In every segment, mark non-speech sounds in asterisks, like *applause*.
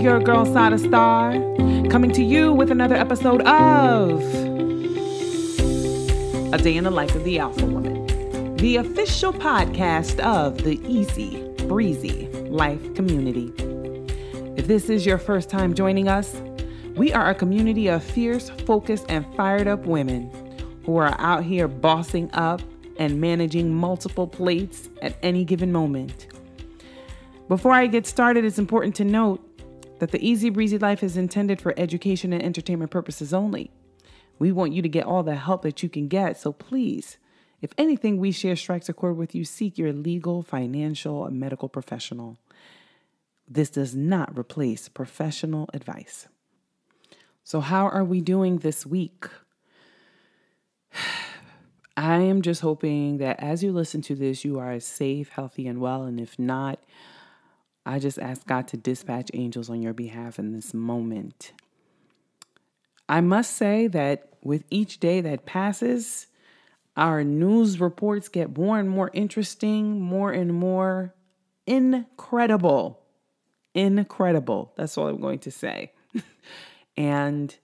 your girl Sada Star coming to you with another episode of A Day in the Life of the Alpha Woman, the official podcast of the Easy Breezy Life Community. If this is your first time joining us, we are a community of fierce, focused, and fired up women who are out here bossing up and managing multiple plates at any given moment. Before I get started, it's important to note that the Easy Breezy Life is intended for education and entertainment purposes only. We want you to get all the help that you can get, so please, if anything we share strikes a chord with you, seek your legal, financial, and medical professional. This does not replace professional advice. So, how are we doing this week? *sighs* I am just hoping that as you listen to this, you are safe, healthy, and well. And if not, I just ask God to dispatch angels on your behalf in this moment. I must say that with each day that passes, our news reports get more and more interesting, more and more incredible. Incredible. That's all I'm going to say. *laughs* and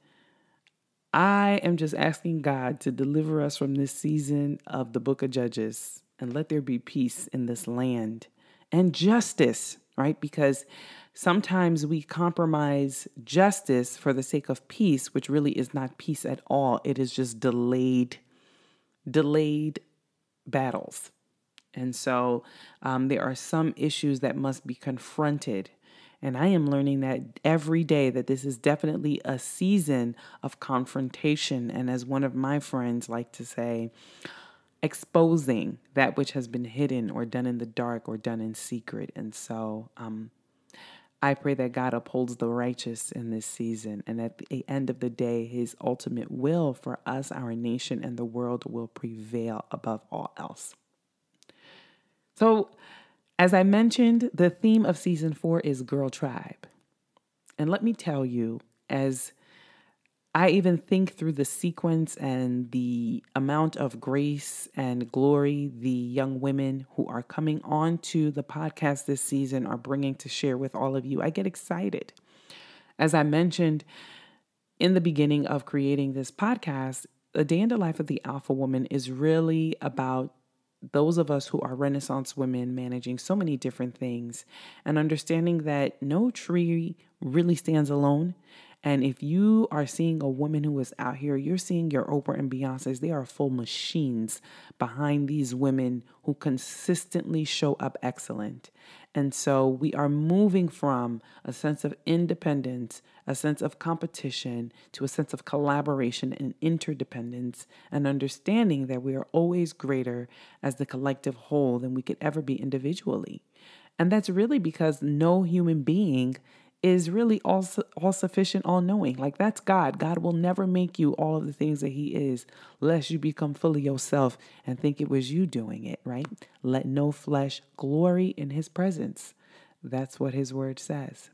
I am just asking God to deliver us from this season of the book of Judges and let there be peace in this land and justice right? Because sometimes we compromise justice for the sake of peace, which really is not peace at all. It is just delayed, delayed battles. And so um, there are some issues that must be confronted. And I am learning that every day that this is definitely a season of confrontation. And as one of my friends like to say, exposing that which has been hidden or done in the dark or done in secret. And so um, I pray that God upholds the righteous in this season. And at the end of the day, his ultimate will for us, our nation, and the world will prevail above all else. So, as I mentioned, the theme of season four is Girl Tribe. And let me tell you, as I even think through the sequence and the amount of grace and glory the young women who are coming on to the podcast this season are bringing to share with all of you. I get excited. As I mentioned in the beginning of creating this podcast, A Day in the Life of the Alpha Woman is really about those of us who are Renaissance women managing so many different things and understanding that no tree really stands alone and if you are seeing a woman who is out here, you're seeing your Oprah and Beyonce's. They are full machines behind these women who consistently show up excellent. And so we are moving from a sense of independence, a sense of competition, to a sense of collaboration and interdependence, and understanding that we are always greater as the collective whole than we could ever be individually. And that's really because no human being is really all, all sufficient, all knowing. Like that's God. God will never make you all of the things that He is, lest you become fully yourself and think it was you doing it, right? Let no flesh glory in His presence. That's what His word says.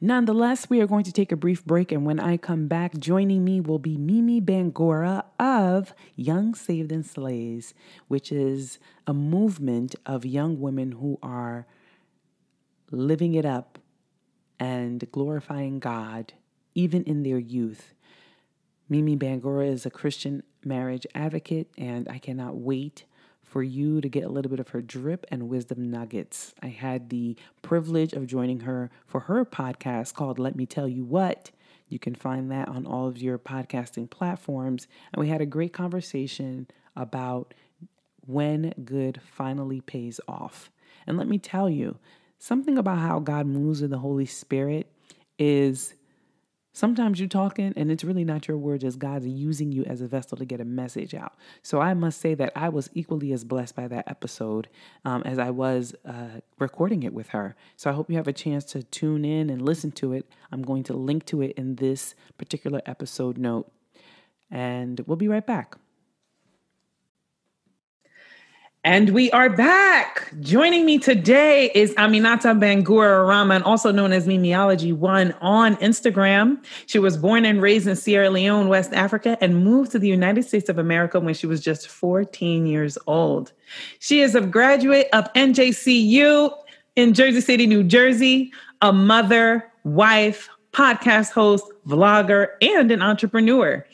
Nonetheless, we are going to take a brief break, and when I come back, joining me will be Mimi Bangura of Young Saved and Slays, which is a movement of young women who are living it up and glorifying God even in their youth. Mimi Bangura is a Christian marriage advocate, and I cannot wait for you to get a little bit of her drip and wisdom nuggets. I had the privilege of joining her for her podcast called Let Me Tell You What. You can find that on all of your podcasting platforms. And we had a great conversation about when good finally pays off. And let me tell you, something about how God moves in the Holy Spirit is sometimes you're talking and it's really not your words as God's using you as a vessel to get a message out. So I must say that I was equally as blessed by that episode um, as I was uh, recording it with her. So I hope you have a chance to tune in and listen to it. I'm going to link to it in this particular episode note. And we'll be right back. And we are back. Joining me today is Aminata Bangura Rahman, also known as Mimiology One on Instagram. She was born and raised in Sierra Leone, West Africa, and moved to the United States of America when she was just 14 years old. She is a graduate of NJCU in Jersey City, New Jersey, a mother, wife, podcast host, vlogger, and an entrepreneur.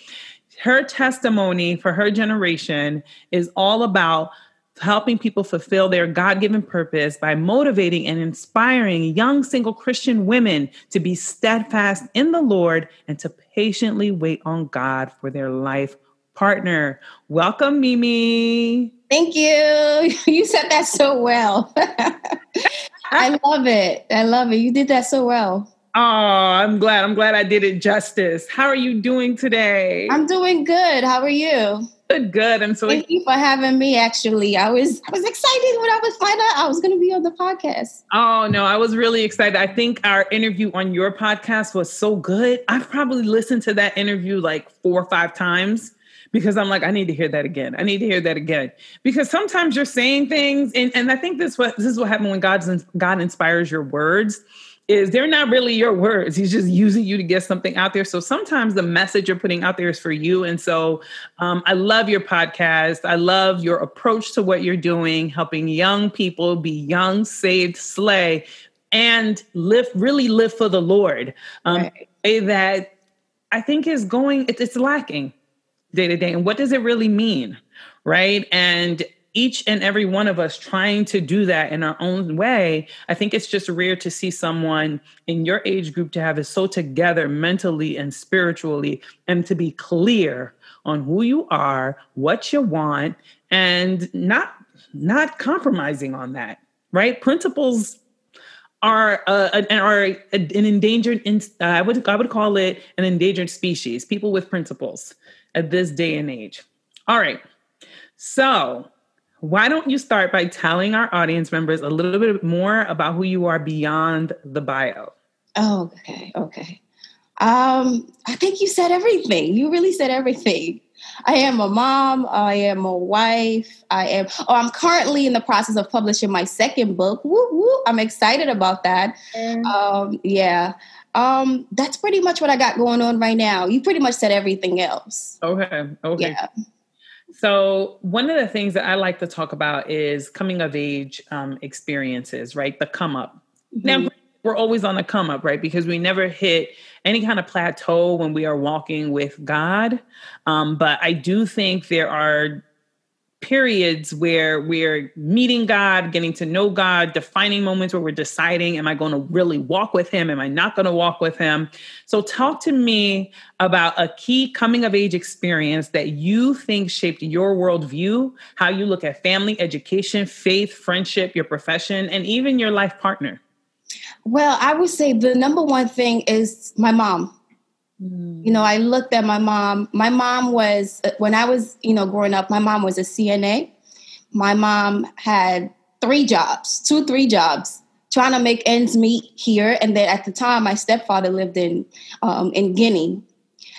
Her testimony for her generation is all about helping people fulfill their God given purpose by motivating and inspiring young single Christian women to be steadfast in the Lord and to patiently wait on God for their life partner. Welcome, Mimi. Thank you. *laughs* You said that so well. *laughs* I *laughs* love it. I love it. You did that so well. Oh, I'm glad. I'm glad I did it justice. How are you doing today? I'm doing good. How are you? Good, good. I'm so thank you for having me. Actually, I was I was excited when I was find out I was going to be on the podcast. Oh no, I was really excited. I think our interview on your podcast was so good. I've probably listened to that interview like four or five times because I'm like, I need to hear that again. I need to hear that again. Because sometimes you're saying things, and, and I think this what this is what happened when God's God inspires your words is they're not really your words. He's just using you to get something out there. So sometimes the message you're putting out there is for you. And so um, I love your podcast. I love your approach to what you're doing, helping young people be young, saved, slay, and live really live for the Lord. Um, right. That I think is going, it's lacking day to day. And what does it really mean? Right. And each and every one of us trying to do that in our own way, I think it's just rare to see someone in your age group to have it so together mentally and spiritually and to be clear on who you are, what you want, and not not compromising on that. Right? Principles are uh, are an endangered. Uh, I would I would call it an endangered species. People with principles at this day and age. All right. So why don't you start by telling our audience members a little bit more about who you are beyond the bio? Oh, okay, okay. Um, I think you said everything. You really said everything. I am a mom. I am a wife. I am. Oh, I'm currently in the process of publishing my second book. Woo woo! I'm excited about that. Mm. Um, yeah. Um, that's pretty much what I got going on right now. You pretty much said everything else. Okay. Okay. Yeah. So, one of the things that I like to talk about is coming of age um, experiences, right? The come up. Mm-hmm. Now, we're always on the come up, right? Because we never hit any kind of plateau when we are walking with God. Um, but I do think there are periods where we're meeting God, getting to know God, defining moments where we're deciding, am I going to really walk with Him? Am I not going to walk with Him? So, talk to me about a key coming of age experience that you think shaped your worldview, how you look at family, education, faith, friendship, your profession, and even your life partner. Well, I would say the number one thing is my mom. You know, I looked at my mom. My mom was, when I was, you know, growing up, my mom was a CNA. My mom had three jobs, two, three jobs, trying to make ends meet here. And then at the time, my stepfather lived in um, in Guinea.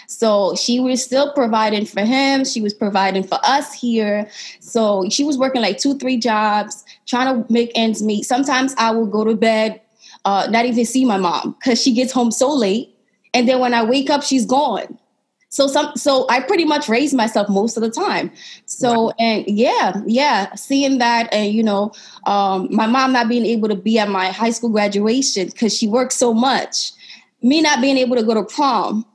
So she was still providing for him. She was providing for us here. So she was working like two, three jobs, trying to make ends meet. Sometimes I would go to bed, uh, not even see my mom because she gets home so late and then when I wake up, she's gone. So some so I pretty much raise myself most of the time. So and yeah, yeah, seeing that and you know, um, my mom not being able to be at my high school graduation because she worked so much, me not being able to go to prom.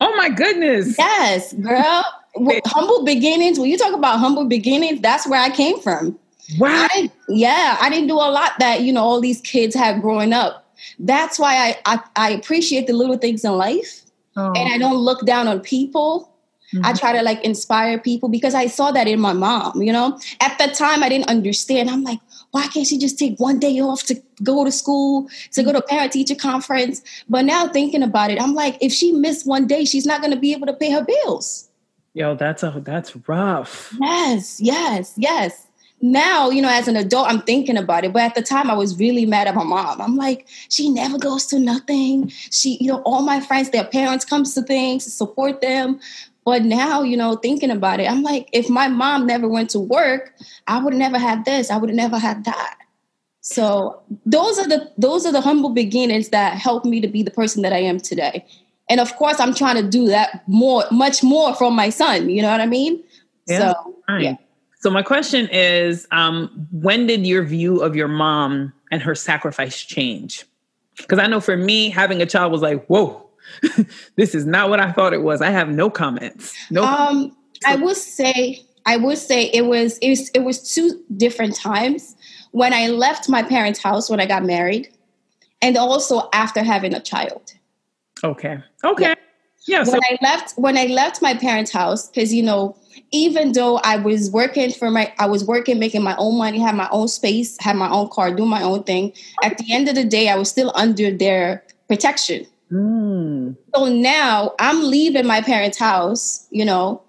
Oh my goodness. Yes, girl. *laughs* humble beginnings. When you talk about humble beginnings, that's where I came from. Wow. I yeah, I didn't do a lot that, you know, all these kids had growing up that's why I, I, I appreciate the little things in life. Oh. And I don't look down on people. Mm-hmm. I try to like inspire people because I saw that in my mom, you know. At the time I didn't understand. I'm like, why can't she just take one day off to go to school, to go to parent teacher conference? But now thinking about it, I'm like, if she missed one day, she's not gonna be able to pay her bills. Yo, that's a that's rough. Yes, yes, yes now, you know, as an adult, I'm thinking about it. But at the time, I was really mad at my mom. I'm like, she never goes to nothing. She, you know, all my friends, their parents comes to things, support them. But now, you know, thinking about it, I'm like, if my mom never went to work, I would never have this. I would have never had that. So those are the those are the humble beginnings that helped me to be the person that I am today. And of course, I'm trying to do that more, much more from my son. You know what I mean? Yeah. So, yeah. So my question is, um, when did your view of your mom and her sacrifice change? Because I know for me, having a child was like, whoa, *laughs* this is not what I thought it was. I have no comments. No. Um, I would say, I would say it was it was it was two different times when I left my parents' house when I got married, and also after having a child. Okay. Okay. Yeah. yeah when I left when I left my parents' house, because you know even though I was working for my, I was working, making my own money, had my own space, had my own car, doing my own thing. At the end of the day, I was still under their protection. Mm. So now I'm leaving my parents' house, you know,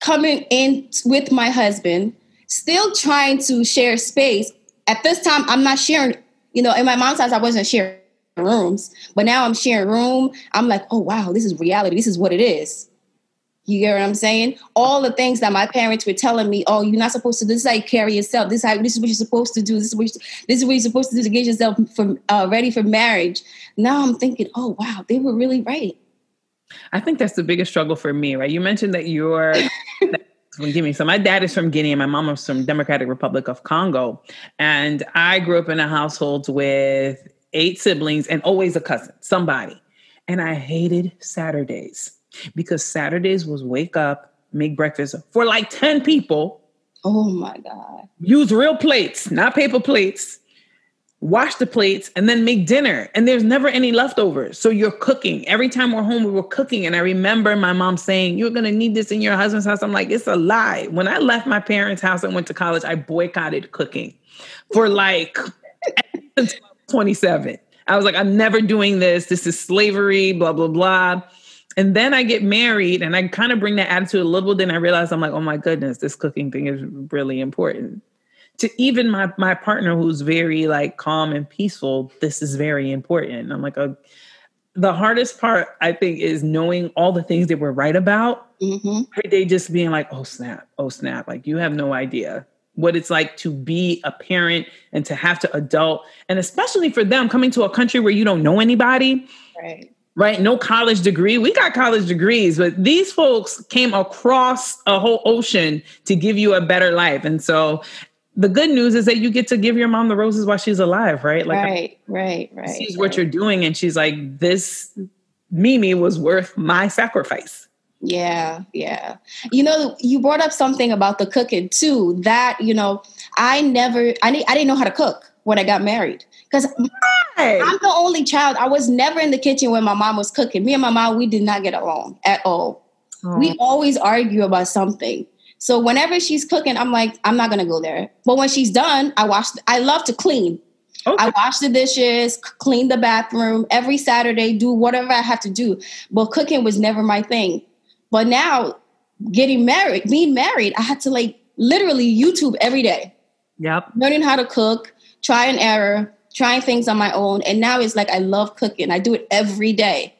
coming in with my husband, still trying to share space. At this time, I'm not sharing, you know, in my mom's house, I wasn't sharing rooms, but now I'm sharing room. I'm like, oh wow, this is reality. This is what it is. You get what I'm saying? All the things that my parents were telling me, oh, you're not supposed to. This is how you carry yourself. This is how. This is what you're supposed to do. This is what. You, this is what you're supposed to do to get yourself from uh, ready for marriage. Now I'm thinking, oh wow, they were really right. I think that's the biggest struggle for me, right? You mentioned that you're. *laughs* Give me so my dad is from Guinea and my mom is from Democratic Republic of Congo. And I grew up in a household with eight siblings and always a cousin, somebody. And I hated Saturdays because Saturdays was wake up, make breakfast for like 10 people. Oh my God. Use real plates, not paper plates. Wash the plates and then make dinner. And there's never any leftovers. So you're cooking. Every time we're home, we were cooking. And I remember my mom saying, You're going to need this in your husband's house. I'm like, It's a lie. When I left my parents' house and went to college, I boycotted cooking for like *laughs* 27. I was like, I'm never doing this. This is slavery, blah, blah, blah. And then I get married and I kind of bring that attitude a little bit. Then I realize I'm like, oh my goodness, this cooking thing is really important. To even my my partner who's very like calm and peaceful, this is very important. I'm like, a, the hardest part I think is knowing all the things that we're right about. Mm-hmm. Every day just being like, oh snap, oh snap. Like you have no idea what it's like to be a parent and to have to adult. And especially for them coming to a country where you don't know anybody. Right right? No college degree. We got college degrees, but these folks came across a whole ocean to give you a better life. And so the good news is that you get to give your mom the roses while she's alive, right? Like right, right, right. Sees right. what you're doing and she's like, this Mimi was worth my sacrifice. Yeah, yeah. You know, you brought up something about the cooking too. That, you know, I never I, I didn't know how to cook when I got married because I'm the only child. I was never in the kitchen when my mom was cooking. Me and my mom, we did not get along at all. Oh. We always argue about something. So whenever she's cooking, I'm like, I'm not gonna go there. But when she's done, I wash. I love to clean. Okay. I wash the dishes, clean the bathroom every Saturday, do whatever I have to do. But cooking was never my thing. But now, getting married, being married, I had to like literally YouTube every day. Yep. Learning how to cook, try and error, trying things on my own. And now it's like I love cooking. I do it every day.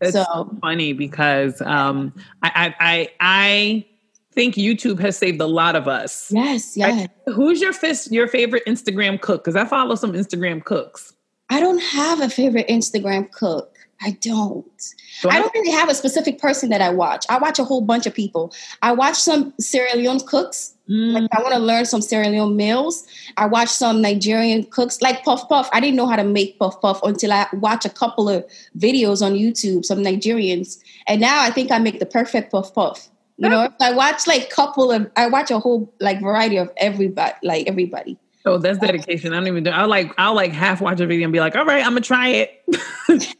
It's so funny because um, I, I, I I think YouTube has saved a lot of us. Yes, yes. who's your fist, your favorite Instagram cook? Because I follow some Instagram cooks. I don't have a favorite Instagram cook. I don't. So I don't really have a specific person that I watch. I watch a whole bunch of people. I watch some Sierra Leone cooks. Mm. Like I want to learn some Sierra Leone meals. I watch some Nigerian cooks, like Puff Puff. I didn't know how to make Puff Puff until I watch a couple of videos on YouTube, some Nigerians, and now I think I make the perfect Puff Puff. You know, I watch like couple of, I watch a whole like variety of everybody, like everybody. Oh, that's dedication. I don't even do. I like I'll like half watch a video and be like, all right, I'm gonna try it. *laughs*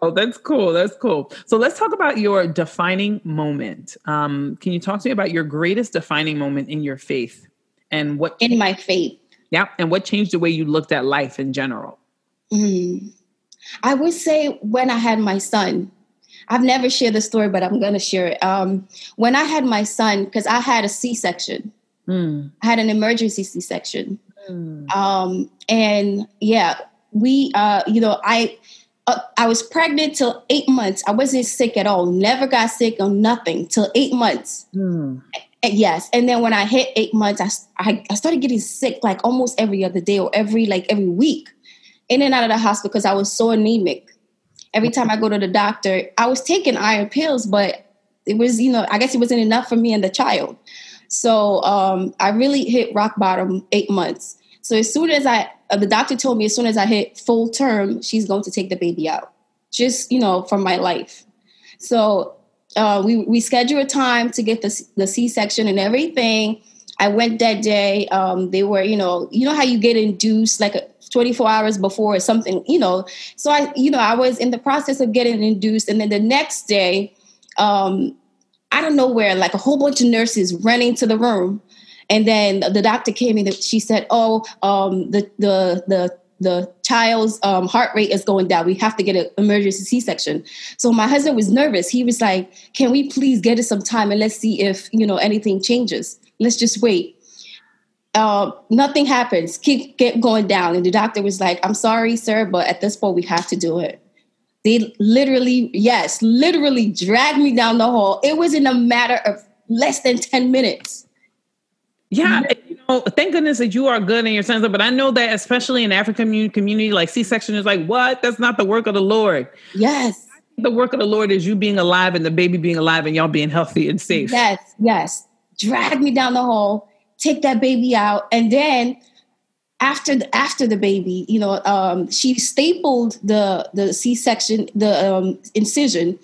oh, that's cool. That's cool. So let's talk about your defining moment. Um, can you talk to me about your greatest defining moment in your faith and what in my faith? Yeah, and what changed the way you looked at life in general? Mm. I would say when I had my son. I've never shared the story, but I'm gonna share it. Um, when I had my son, because I had a C-section. Mm. I had an emergency C-section Mm. Um, and yeah, we, uh, you know, I, uh, I was pregnant till eight months. I wasn't sick at all. Never got sick or nothing till eight months. Mm. And yes, and then when I hit eight months, I, I, I started getting sick like almost every other day or every like every week, in and out of the hospital because I was so anemic. Every time I go to the doctor, I was taking iron pills, but it was you know I guess it wasn't enough for me and the child. So um, I really hit rock bottom eight months. So as soon as I uh, the doctor told me as soon as I hit full term, she's going to take the baby out, just you know, from my life. So uh, we we scheduled a time to get the the C section and everything. I went that day. Um, they were, you know, you know how you get induced like 24 hours before or something, you know. So I, you know, I was in the process of getting induced, and then the next day, um, I don't know where, like a whole bunch of nurses running to the room, and then the doctor came in. She said, "Oh, um, the the the the child's um, heart rate is going down. We have to get an emergency C-section. So my husband was nervous. He was like, "Can we please get it some time and let's see if you know anything changes." let's just wait. Uh, nothing happens. Keep get going down. And the doctor was like, I'm sorry, sir, but at this point we have to do it. They literally, yes, literally dragged me down the hall. It was in a matter of less than 10 minutes. Yeah, you know, thank goodness that you are good in your sense of, but I know that especially in African community, like C-section is like, what? That's not the work of the Lord. Yes. The work of the Lord is you being alive and the baby being alive and y'all being healthy and safe. Yes, yes drag me down the hall, take that baby out, and then after the, after the baby, you know, um, she stapled the the C section, the um, incision.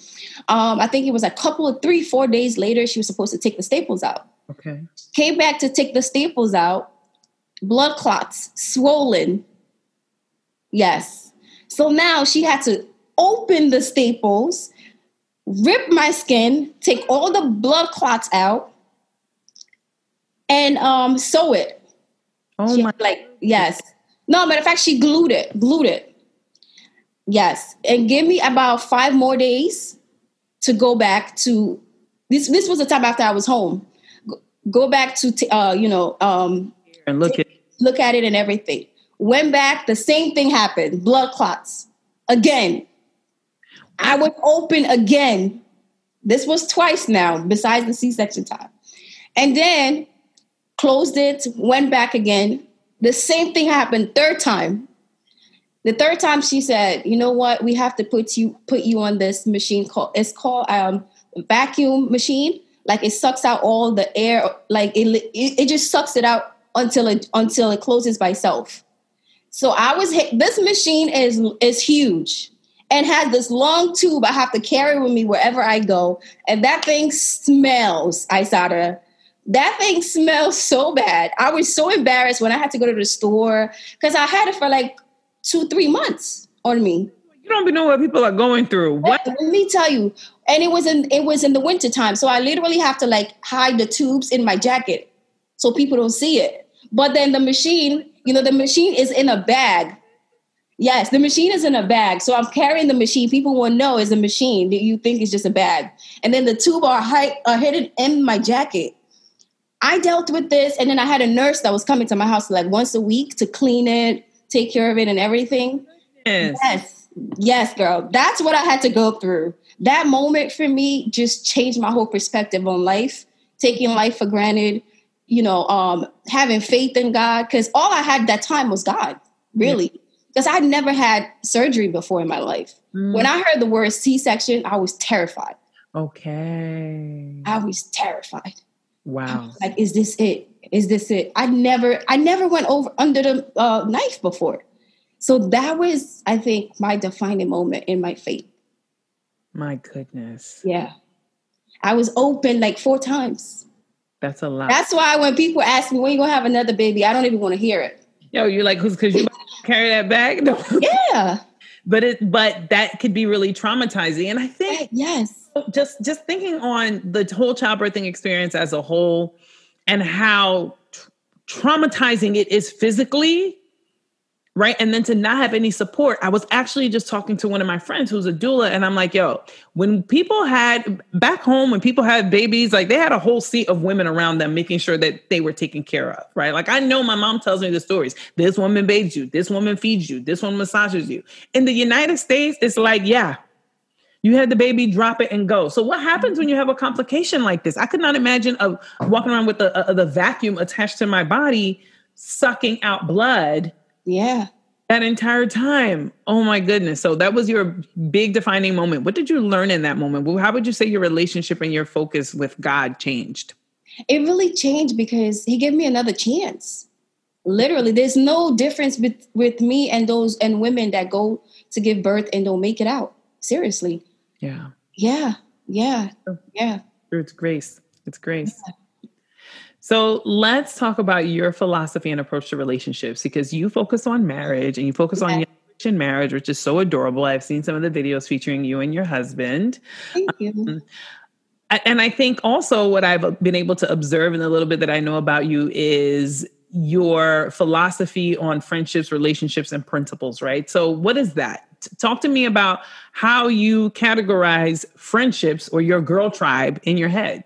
Um, I think it was a couple of three, four days later. She was supposed to take the staples out. Okay. Came back to take the staples out. Blood clots, swollen. Yes. So now she had to open the staples, rip my skin, take all the blood clots out, and um sew it. Oh she, my! Like yes, no. Matter of fact, she glued it. Glued it. Yes, and give me about five more days to go back to this. This was the time after I was home. Go, back to t- uh, you know um, and look at look at it and everything. Went back. The same thing happened. Blood clots again. I was open again. This was twice now, besides the C-section time. And then closed it, went back again. The same thing happened third time. The third time she said, "You know what? We have to put you put you on this machine called it's called um vacuum machine. Like it sucks out all the air. Like it it, it just sucks it out until it until it closes by itself." So I was this machine is is huge and has this long tube I have to carry with me wherever I go, and that thing smells. I saw that thing smells so bad. I was so embarrassed when I had to go to the store because I had it for like two, three months on me. You don't even know what people are going through. What? Let me tell you. And it was in it was in the winter time. So I literally have to like hide the tubes in my jacket so people don't see it. But then the machine, you know, the machine is in a bag. Yes, the machine is in a bag. So I'm carrying the machine. People will know it's a machine that you think is just a bag. And then the tube are, high, are hidden in my jacket. I dealt with this, and then I had a nurse that was coming to my house like once a week to clean it, take care of it, and everything. Yes. Yes, yes, girl. That's what I had to go through. That moment for me just changed my whole perspective on life, taking life for granted, you know, um, having faith in God. Because all I had that time was God, really. Because I'd never had surgery before in my life. Mm. When I heard the word C section, I was terrified. Okay. I was terrified. Wow. Like, is this it? Is this it? I never, I never went over under the uh, knife before. So that was, I think, my defining moment in my faith. My goodness. Yeah. I was open like four times. That's a lot. That's why when people ask me when you gonna have another baby, I don't even want to hear it. Yo, you're like, who's because you carry that bag? *laughs* No. Yeah. But it but that could be really traumatizing. And I think yes just just thinking on the whole childbirthing experience as a whole and how tra- traumatizing it is physically right and then to not have any support i was actually just talking to one of my friends who's a doula and i'm like yo when people had back home when people had babies like they had a whole seat of women around them making sure that they were taken care of right like i know my mom tells me the stories this woman bathes you this woman feeds you this one massages you in the united states it's like yeah you had the baby, drop it and go. So what happens when you have a complication like this? I could not imagine of walking around with the uh, the vacuum attached to my body, sucking out blood. Yeah. That entire time. Oh my goodness. So that was your big defining moment. What did you learn in that moment? How would you say your relationship and your focus with God changed? It really changed because he gave me another chance. Literally, there's no difference with, with me and those and women that go to give birth and don't make it out. Seriously. Yeah. Yeah. Yeah. Oh. Yeah. It's grace. It's grace. Yeah. So let's talk about your philosophy and approach to relationships because you focus on marriage and you focus yeah. on Christian marriage, which is so adorable. I've seen some of the videos featuring you and your husband. Thank you. Um, and I think also what I've been able to observe in a little bit that I know about you is your philosophy on friendships, relationships, and principles, right? So, what is that? Talk to me about how you categorize friendships or your girl tribe in your head.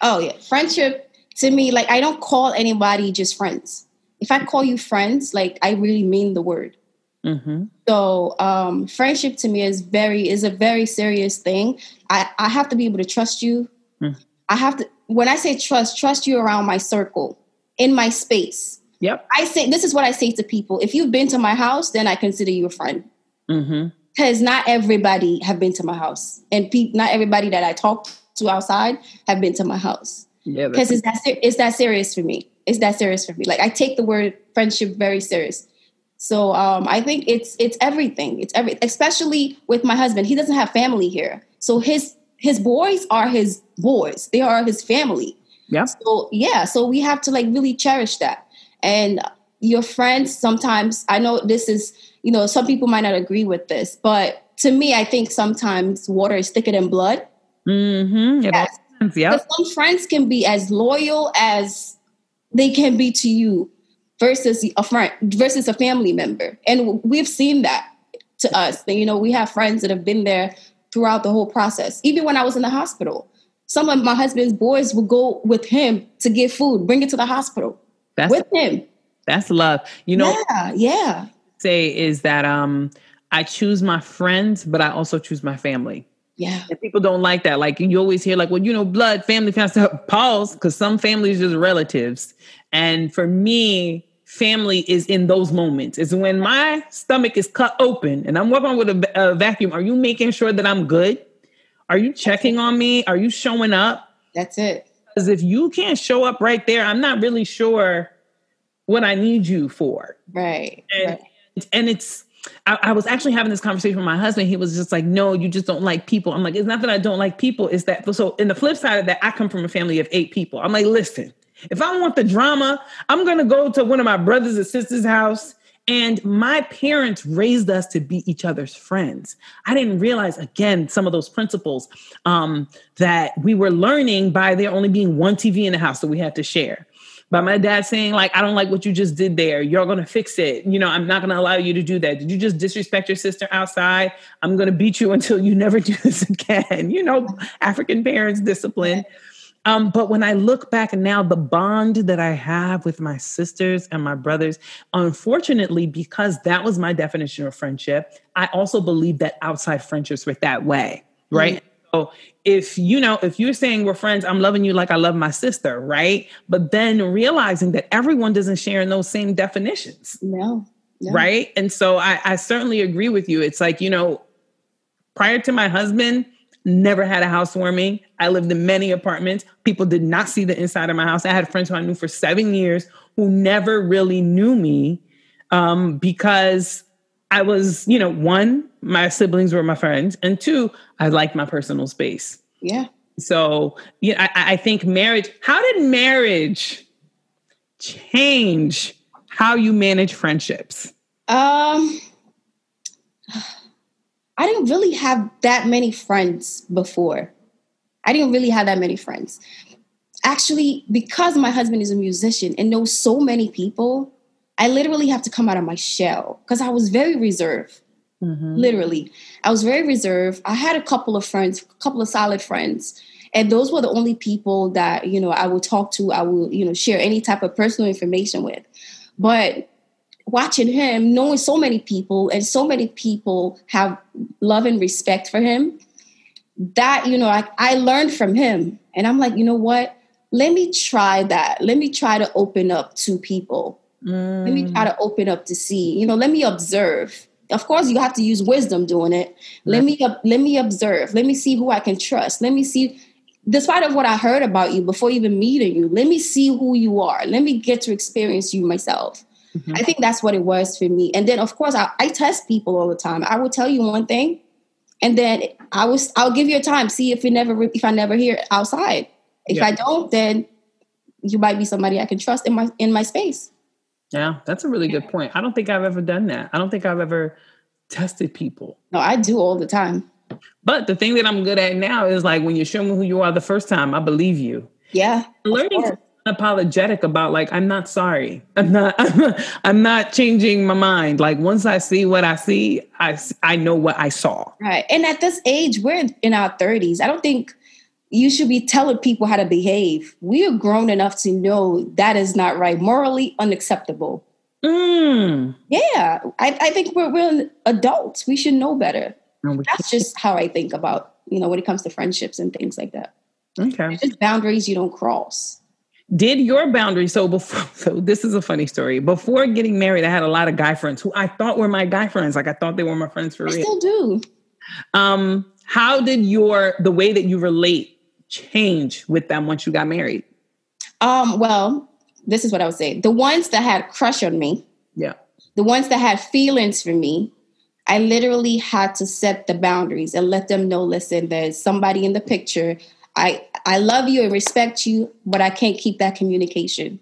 Oh, yeah. Friendship to me, like, I don't call anybody just friends. If I call you friends, like, I really mean the word. Mm-hmm. So um, friendship to me is very is a very serious thing. I, I have to be able to trust you. Mm. I have to when I say trust, trust you around my circle, in my space. Yep. I say this is what I say to people. If you've been to my house, then I consider you a friend. Mm-hmm. Because not everybody have been to my house, and pe- not everybody that I talk to outside have been to my house. Yeah. Because it's that it's that serious for me. It's that serious for me. Like I take the word friendship very serious. So um, I think it's it's everything. It's every, especially with my husband. He doesn't have family here, so his his boys are his boys. They are his family. Yeah. So yeah, so we have to like really cherish that. And your friends sometimes I know this is you know some people might not agree with this, but to me, I think sometimes water is thicker than blood. Mm-hmm. Yes. Yeah. Some friends can be as loyal as they can be to you versus a friend versus a family member. And we've seen that to us. And, you know, we have friends that have been there throughout the whole process. Even when I was in the hospital, some of my husband's boys would go with him to get food, bring it to the hospital that's, with him. That's love. You know, yeah, yeah. Say is that um I choose my friends, but I also choose my family. Yeah. And people don't like that. Like you always hear, like, well, you know, blood, family, family. *laughs* Pause, because some families just relatives. And for me, family is in those moments. Is when my stomach is cut open and I'm working with a, a vacuum. Are you making sure that I'm good? Are you checking on me? Are you showing up? That's it. Because if you can't show up right there, I'm not really sure what I need you for. Right. And, right. and it's, I, I, was actually having this conversation with my husband. He was just like, no, you just don't like people. I'm like, it's not that I don't like people. It's that, so in the flip side of that, I come from a family of eight people. I'm like, listen, if I want the drama, I'm to go to one of my brothers and sisters' house. And my parents raised us to be each other's friends. I didn't realize, again, some of those principles um, that we were learning by there only being one TV in the house that we had to share. By my dad saying, like, I don't like what you just did there. You're going to fix it. You know, I'm not going to allow you to do that. Did you just disrespect your sister outside? I'm going to beat you *laughs* until you never do this again. You know, African parents discipline. Um, but when I look back now the bond that I have with my sisters and my brothers, unfortunately, because that was my definition of friendship, I also believe that outside friendships were that way, right? Mm-hmm. So if you know, if you're saying we're friends, I'm loving you like I love my sister, right? But then realizing that everyone doesn't share in those same definitions. No. no. Right. And so I, I certainly agree with you. It's like, you know, prior to my husband, never had a housewarming. I lived in many apartments. People did not see the inside of my house. I had friends who I knew for seven years who never really knew me um, because I was, you know, one, my siblings were my friends, and two, I liked my personal space. Yeah. So, yeah, I, I think marriage, how did marriage change how you manage friendships? Um, I didn't really have that many friends before. I didn't really have that many friends. Actually, because my husband is a musician and knows so many people, I literally have to come out of my shell because I was very reserved. Mm-hmm. Literally, I was very reserved. I had a couple of friends, a couple of solid friends, and those were the only people that you know I would talk to. I would you know share any type of personal information with. But watching him, knowing so many people, and so many people have love and respect for him, that, you know, I, I learned from him. And I'm like, you know what? Let me try that. Let me try to open up to people. Mm. Let me try to open up to see, you know, let me observe. Of course, you have to use wisdom doing it. Let me let me observe. Let me see who I can trust. Let me see despite of what I heard about you before even meeting you, let me see who you are. Let me get to experience you myself. Mm-hmm. I think that's what it was for me. And then of course I, I test people all the time. I will tell you one thing, and then I was I'll give you a time, see if you never if I never hear outside. If yeah. I don't, then you might be somebody I can trust in my in my space. Yeah, that's a really good point. I don't think I've ever done that. I don't think I've ever tested people. No, I do all the time. But the thing that I'm good at now is like when you show me who you are the first time, I believe you. Yeah. Learning to be apologetic about like I'm not sorry. I'm not *laughs* I'm not changing my mind. Like once I see what I see, I I know what I saw. Right. And at this age, we're in our 30s. I don't think you should be telling people how to behave. We are grown enough to know that is not right, morally unacceptable. Mm. Yeah, I, I think we're, we're adults. We should know better. No, That's just how I think about, you know, when it comes to friendships and things like that. Okay. It's just boundaries you don't cross. Did your boundaries so before *laughs* so this is a funny story. Before getting married, I had a lot of guy friends who I thought were my guy friends. Like I thought they were my friends for real. I real. Still do. Um, how did your the way that you relate change with them once you got married? Um, well, this is what I would say. The ones that had crush on me, yeah, the ones that had feelings for me, I literally had to set the boundaries and let them know, listen, there's somebody in the picture. I I love you and respect you, but I can't keep that communication.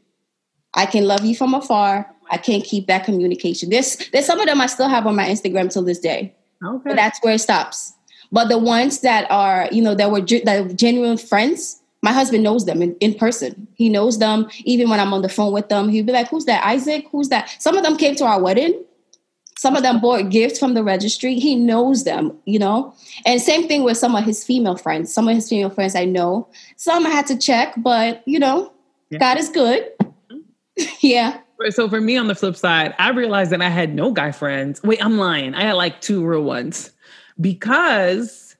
I can love you from afar. I can't keep that communication. There's there's some of them I still have on my Instagram till this day. Okay. But that's where it stops. But the ones that are, you know, that were that were genuine friends, my husband knows them in, in person. He knows them even when I'm on the phone with them. He'd be like, "Who's that? Isaac? Who's that?" Some of them came to our wedding. Some of them bought gifts from the registry. He knows them, you know. And same thing with some of his female friends. Some of his female friends I know. Some I had to check, but you know, yeah. God is good. *laughs* yeah. So for me on the flip side, I realized that I had no guy friends. Wait, I'm lying. I had like two real ones because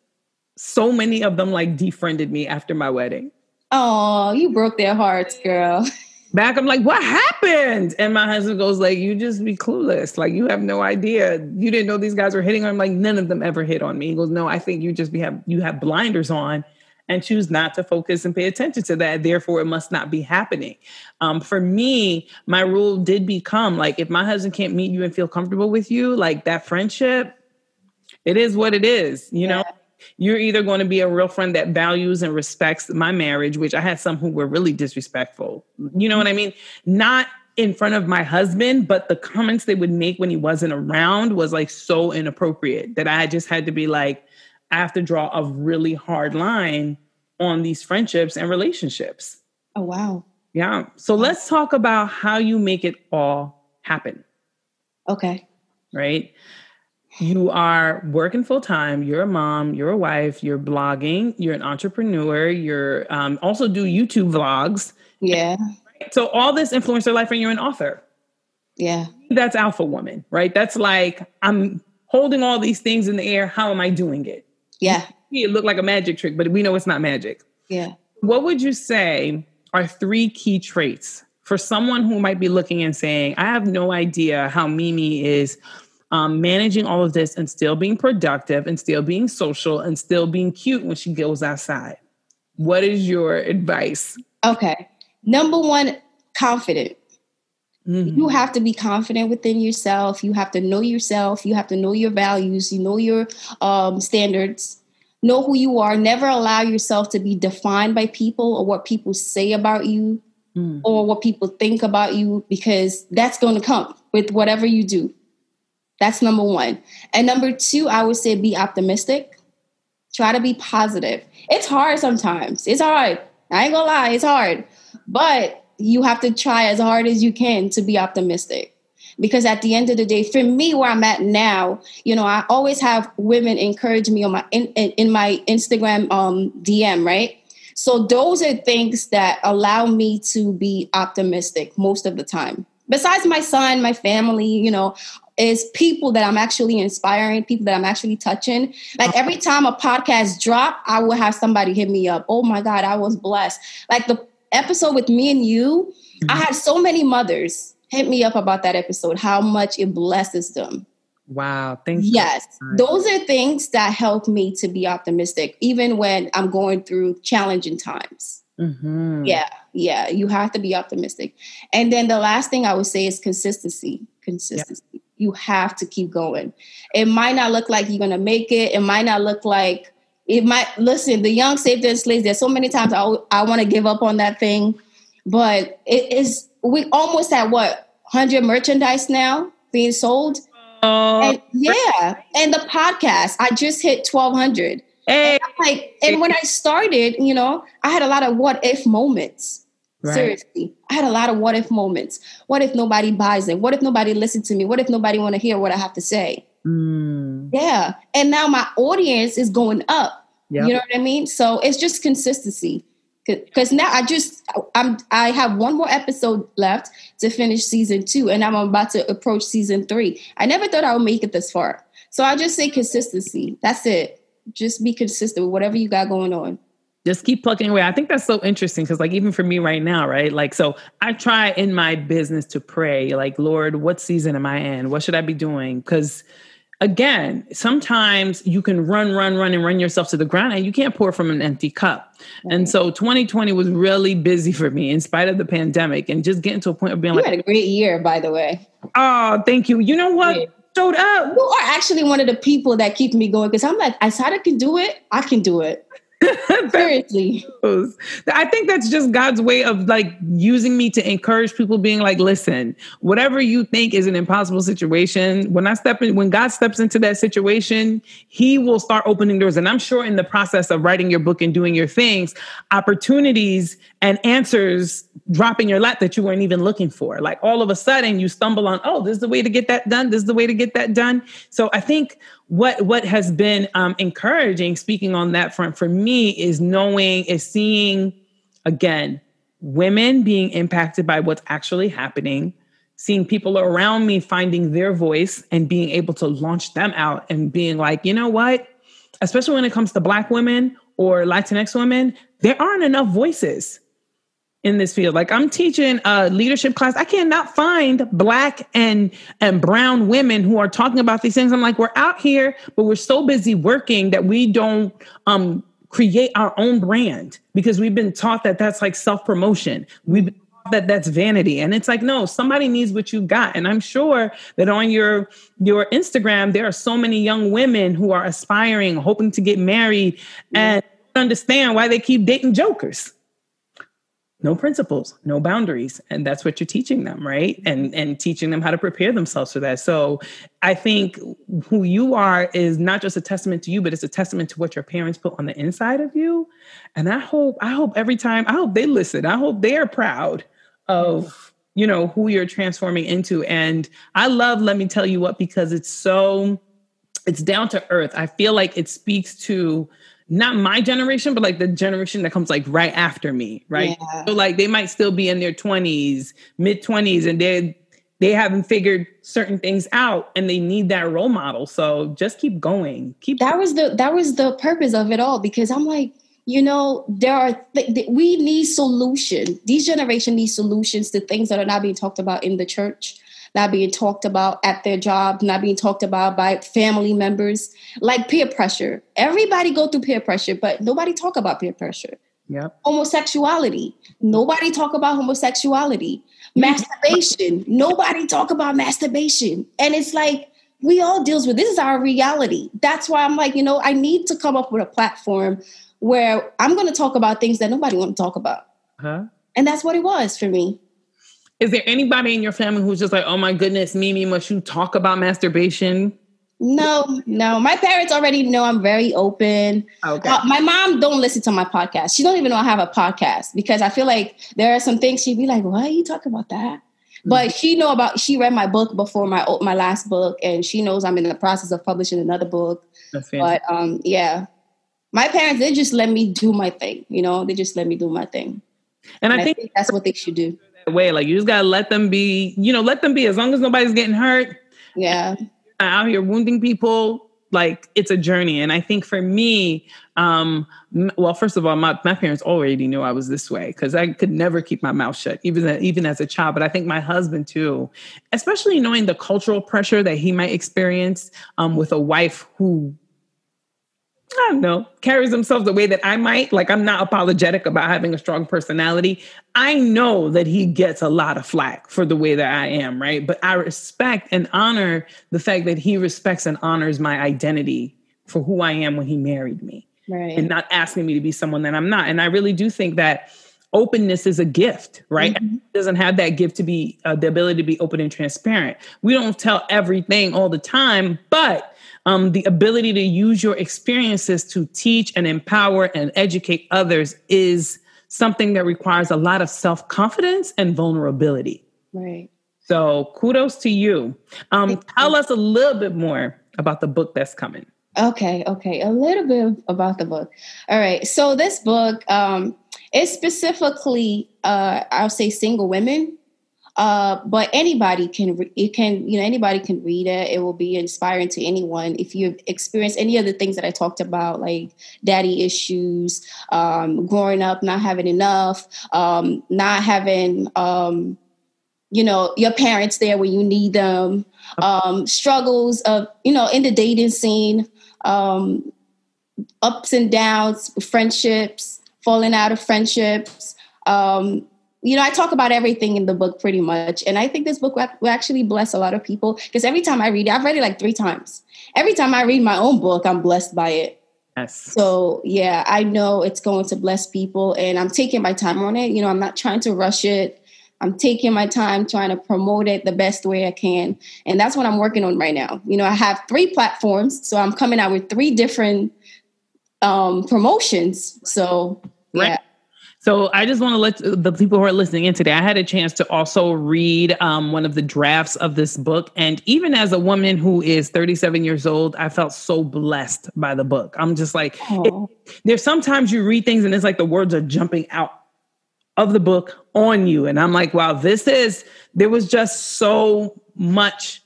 so many of them like defriended me after my wedding. Oh, you broke their hearts, girl. Back, I'm like, what happened? And my husband goes, like, you just be clueless. Like, you have no idea. You didn't know these guys were hitting on him. Like, none of them ever hit on me. He goes, no, I think you just be have you have blinders on and choose not to focus and pay attention to that. Therefore, it must not be happening. Um, for me, my rule did become like, if my husband can't meet you and feel comfortable with you, like that friendship, it is what it is, you yeah. know? You're either going to be a real friend that values and respects my marriage, which I had some who were really disrespectful. You know what I mean? Not in front of my husband, but the comments they would make when he wasn't around was like so inappropriate that I just had to be like, I have to draw a really hard line on these friendships and relationships. Oh, wow. Yeah. So let's talk about how you make it all happen. Okay. Right you are working full time you're a mom you're a wife you're blogging you're an entrepreneur you're um, also do youtube vlogs. Yeah. So all this influencer life and you're an author. Yeah. That's alpha woman right? That's like i'm holding all these things in the air. How am i doing it? Yeah. it looked like a magic trick but we know it's not magic. Yeah. What would you say are three key traits for someone who might be looking and saying i have no idea how mimi is um, managing all of this and still being productive and still being social and still being cute when she goes outside. What is your advice? Okay. Number one, confident. Mm-hmm. You have to be confident within yourself. You have to know yourself. You have to know your values. You know your um, standards. Know who you are. Never allow yourself to be defined by people or what people say about you mm. or what people think about you because that's going to come with whatever you do. That's number one. And number two, I would say be optimistic. Try to be positive. It's hard sometimes. It's hard. I ain't gonna lie, it's hard. But you have to try as hard as you can to be optimistic. Because at the end of the day, for me, where I'm at now, you know, I always have women encourage me on my in, in my Instagram um, DM, right? So those are things that allow me to be optimistic most of the time. Besides my son, my family, you know, is people that I'm actually inspiring, people that I'm actually touching. Like every time a podcast drop, I will have somebody hit me up. Oh my God, I was blessed. Like the episode with me and you, mm-hmm. I had so many mothers hit me up about that episode, how much it blesses them. Wow. Thank you. Yes. Those are things that help me to be optimistic, even when I'm going through challenging times. Mm-hmm. Yeah. Yeah. You have to be optimistic. And then the last thing I would say is consistency. Consistency. Yep. You have to keep going. It might not look like you're going to make it. It might not look like it might listen the Young Saved and Slays there's so many times i, I want to give up on that thing but it is we almost at what 100 merchandise now being sold uh, and, yeah and the podcast i just hit 1200 hey. and like and when i started you know i had a lot of what if moments Right. Seriously, I had a lot of what if moments. What if nobody buys it? What if nobody listens to me? What if nobody want to hear what I have to say? Mm. Yeah, and now my audience is going up. Yep. You know what I mean? So it's just consistency. Because now I just I'm I have one more episode left to finish season two, and I'm about to approach season three. I never thought I would make it this far. So I just say consistency. That's it. Just be consistent with whatever you got going on just keep plugging away. I think that's so interesting because, like, even for me right now, right? Like, so I try in my business to pray, like, Lord, what season am I in? What should I be doing? Because again, sometimes you can run, run, run, and run yourself to the ground, and you can't pour from an empty cup. And so 2020 was really busy for me in spite of the pandemic and just getting to a point of being you like, had a great year, by the way. Oh, thank you. You know what? Yeah. Showed up. You are actually one of the people that keep me going because I'm like, I said I can do it. I can do it. *laughs* Seriously. I think that's just God's way of like using me to encourage people being like, listen, whatever you think is an impossible situation, when I step in, when God steps into that situation, he will start opening doors. And I'm sure in the process of writing your book and doing your things, opportunities and answers drop in your lap that you weren't even looking for. Like all of a sudden you stumble on, oh, this is the way to get that done. This is the way to get that done. So I think what what has been um, encouraging, speaking on that front for me, is knowing, is seeing again women being impacted by what's actually happening, seeing people around me finding their voice and being able to launch them out and being like, you know what, especially when it comes to Black women or Latinx women, there aren't enough voices in this field. Like I'm teaching a leadership class. I cannot find black and and brown women who are talking about these things. I'm like, we're out here, but we're so busy working that we don't um create our own brand because we've been taught that that's like self-promotion. We've that that's vanity and it's like no somebody needs what you got and i'm sure that on your your instagram there are so many young women who are aspiring hoping to get married and understand why they keep dating jokers no principles no boundaries and that's what you're teaching them right? And and teaching them how to prepare themselves for that. So i think who you are is not just a testament to you but it's a testament to what your parents put on the inside of you. And i hope i hope every time i hope they listen. I hope they're proud of you know who you're transforming into. And i love let me tell you what because it's so it's down to earth. I feel like it speaks to not my generation, but like the generation that comes like right after me, right? Yeah. So like they might still be in their 20s, mid 20s, and they they haven't figured certain things out and they need that role model. So just keep going. Keep That was the that was the purpose of it all because I'm like, you know, there are th- th- we need solution. These generation needs solutions to things that are not being talked about in the church not being talked about at their job, not being talked about by family members, like peer pressure. Everybody go through peer pressure, but nobody talk about peer pressure. Yeah. Homosexuality. Nobody talk about homosexuality. Masturbation. Nobody talk about masturbation. And it's like we all deals with this is our reality. That's why I'm like, you know, I need to come up with a platform where I'm going to talk about things that nobody want to talk about. Huh? And that's what it was for me. Is there anybody in your family who's just like, oh my goodness, Mimi, must you talk about masturbation? No, no. My parents already know I'm very open. Okay. Uh, my mom don't listen to my podcast. She don't even know I have a podcast because I feel like there are some things she'd be like, "Why are you talking about that?" Mm-hmm. But she know about. She read my book before my my last book, and she knows I'm in the process of publishing another book. But um, yeah, my parents they just let me do my thing. You know, they just let me do my thing. And, and I, think, I think that's what they should do way. Like you just gotta let them be, you know, let them be as long as nobody's getting hurt. Yeah. Out here wounding people. like it's a journey. And I think for me, um, well, first of all, my, my parents already knew I was this way because I could never keep my mouth shut, even even as a child. But I think my husband too, especially knowing the cultural pressure that he might experience um, with a wife who I don't know, carries himself the way that I might. Like, I'm not apologetic about having a strong personality. I know that he gets a lot of flack for the way that I am, right? But I respect and honor the fact that he respects and honors my identity for who I am when he married me. Right. And not asking me to be someone that I'm not. And I really do think that openness is a gift, right? Mm-hmm. Doesn't have that gift to be uh, the ability to be open and transparent. We don't tell everything all the time, but um, the ability to use your experiences to teach and empower and educate others is something that requires a lot of self confidence and vulnerability. Right. So kudos to you. Um, tell us a little bit more about the book that's coming. Okay, okay, a little bit about the book. All right, so this book um, is specifically, uh, I'll say, single women uh, but anybody can re- it can you know anybody can read it. It will be inspiring to anyone if you've experienced any of the things that I talked about, like daddy issues, um, growing up not having enough, um, not having um, you know your parents there when you need them, um, struggles of you know in the dating scene, um, ups and downs, friendships, falling out of friendships. Um, you know, I talk about everything in the book pretty much. And I think this book will actually bless a lot of people because every time I read it, I've read it like three times. Every time I read my own book, I'm blessed by it. Yes. So, yeah, I know it's going to bless people and I'm taking my time on it. You know, I'm not trying to rush it. I'm taking my time trying to promote it the best way I can. And that's what I'm working on right now. You know, I have three platforms. So I'm coming out with three different um, promotions. So, yeah. Right. So I just want to let the people who are listening in today, I had a chance to also read um, one of the drafts of this book. And even as a woman who is 37 years old, I felt so blessed by the book. I'm just like, it, there's sometimes you read things and it's like the words are jumping out of the book on you. And I'm like, wow, this is, there was just so much.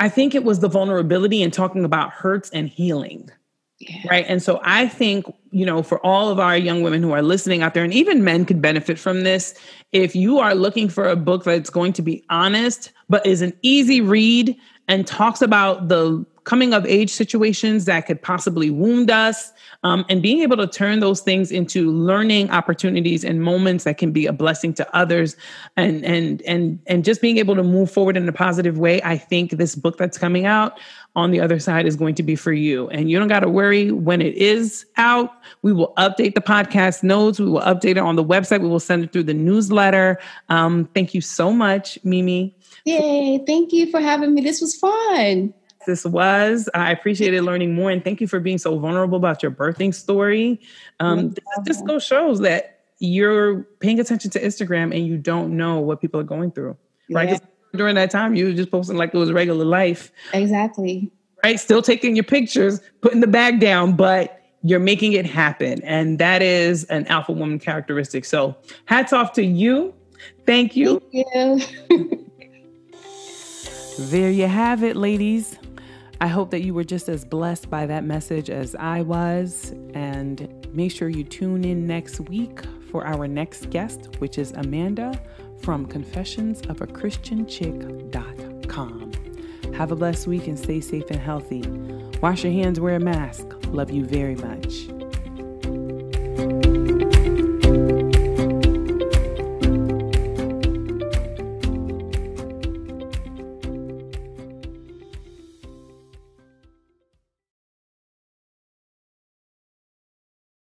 I think it was the vulnerability and talking about hurts and healing. Right. And so I think, you know, for all of our young women who are listening out there, and even men could benefit from this, if you are looking for a book that's going to be honest, but is an easy read and talks about the coming of age situations that could possibly wound us um, and being able to turn those things into learning opportunities and moments that can be a blessing to others and and and and just being able to move forward in a positive way i think this book that's coming out on the other side is going to be for you. And you don't got to worry when it is out we will update the podcast notes we will update it on the website we will send it through the newsletter. Um, thank you so much mimi. Yay thank you for having me. This was fun this was. I appreciated learning more, and thank you for being so vulnerable about your birthing story. Um, this just goes shows that you're paying attention to Instagram and you don't know what people are going through, right? Yeah. During that time, you were just posting like it was regular life. Exactly. Right. Still taking your pictures, putting the bag down, but you're making it happen. And that is an alpha woman characteristic. So hats off to you. Thank you. Thank you. *laughs* there you have it, ladies. I hope that you were just as blessed by that message as I was. And make sure you tune in next week for our next guest, which is Amanda from confessionsofaChristianChick.com. Have a blessed week and stay safe and healthy. Wash your hands, wear a mask. Love you very much.